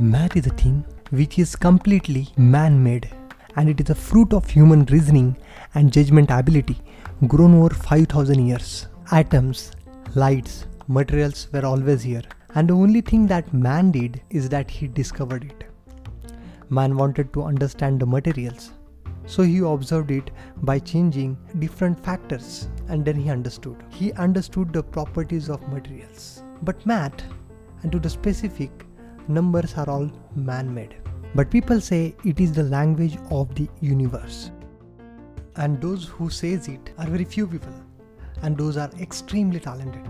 Math is a thing which is completely man made and it is a fruit of human reasoning and judgment ability grown over 5000 years. Atoms, lights, materials were always here, and the only thing that man did is that he discovered it. Man wanted to understand the materials, so he observed it by changing different factors and then he understood. He understood the properties of materials. But math, and to the specific, numbers are all man made. But people say it is the language of the universe. And those who says it are very few people and those are extremely talented.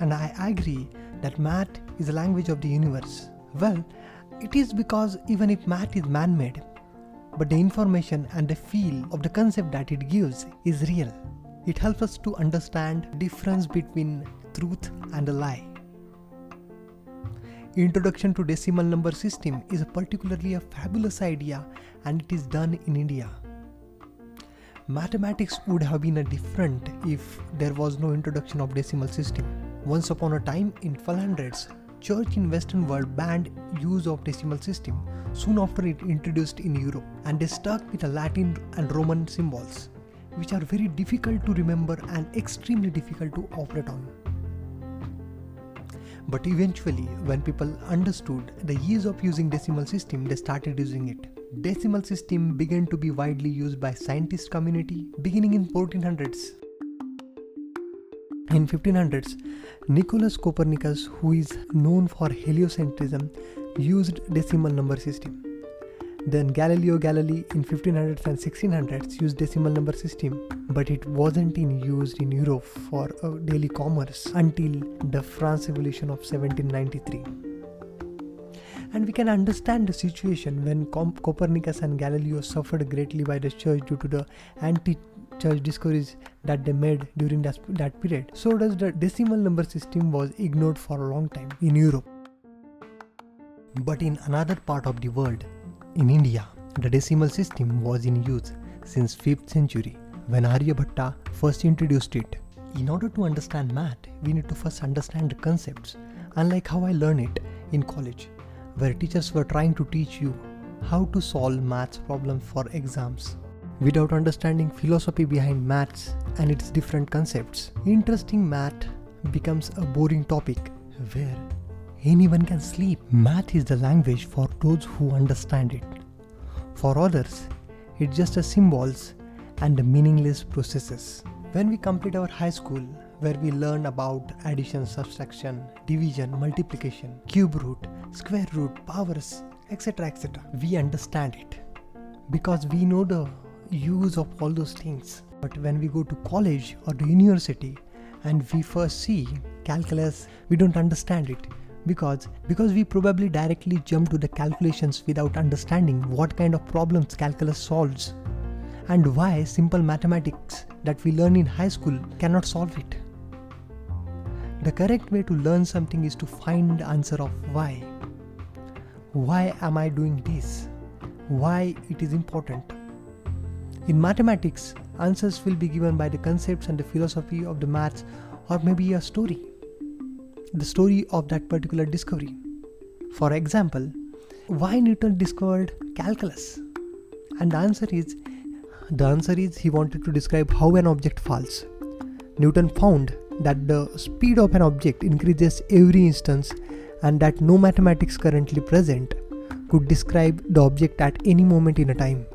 And I agree that math is the language of the universe. Well, it is because even if math is man made, but the information and the feel of the concept that it gives is real. It helps us to understand difference between truth and a lie. Introduction to decimal number system is particularly a fabulous idea and it is done in India. Mathematics would have been a different if there was no introduction of decimal system. Once upon a time in 1200s, church in western world banned use of decimal system soon after it introduced in Europe and they stuck with the Latin and Roman symbols which are very difficult to remember and extremely difficult to operate on. But eventually, when people understood the ease of using decimal system, they started using it. Decimal system began to be widely used by scientist community beginning in 1400s. In 1500s, Nicolaus Copernicus, who is known for heliocentrism, used decimal number system. Then Galileo Galilei in 1500s and 1600s used decimal number system, but it wasn't in use in Europe for uh, daily commerce until the France Revolution of 1793. And we can understand the situation when Com- Copernicus and Galileo suffered greatly by the church due to the anti-church discoveries that they made during that, that period. So does the decimal number system was ignored for a long time in Europe. But in another part of the world, in India, the decimal system was in use since 5th century when Aryabhatta first introduced it. In order to understand math, we need to first understand the concepts, unlike how I learned it in college, where teachers were trying to teach you how to solve maths problems for exams. Without understanding philosophy behind maths and its different concepts, interesting math becomes a boring topic where anyone can sleep. Math is the language for those who understand it. For others, it's just a symbols and meaningless processes. When we complete our high school, where we learn about addition, subtraction, division, multiplication, cube root, square root, powers, etc., etc., we understand it because we know the use of all those things. But when we go to college or the university and we first see calculus, we don't understand it because because we probably directly jump to the calculations without understanding what kind of problems calculus solves and why simple mathematics that we learn in high school cannot solve it. The correct way to learn something is to find the answer of why. Why am i doing this? Why it is important in mathematics answers will be given by the concepts and the philosophy of the maths or maybe a story the story of that particular discovery. For example, why Newton discovered calculus? And the answer is the answer is he wanted to describe how an object falls. Newton found that the speed of an object increases every instance and that no mathematics currently present could describe the object at any moment in a time.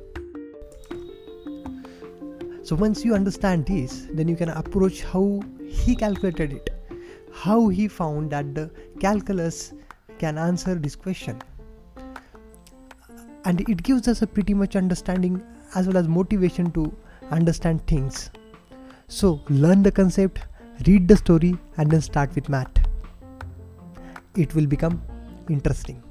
So once you understand this, then you can approach how he calculated it how he found that the calculus can answer this question. And it gives us a pretty much understanding as well as motivation to understand things. So learn the concept read the story and then start with math. It will become interesting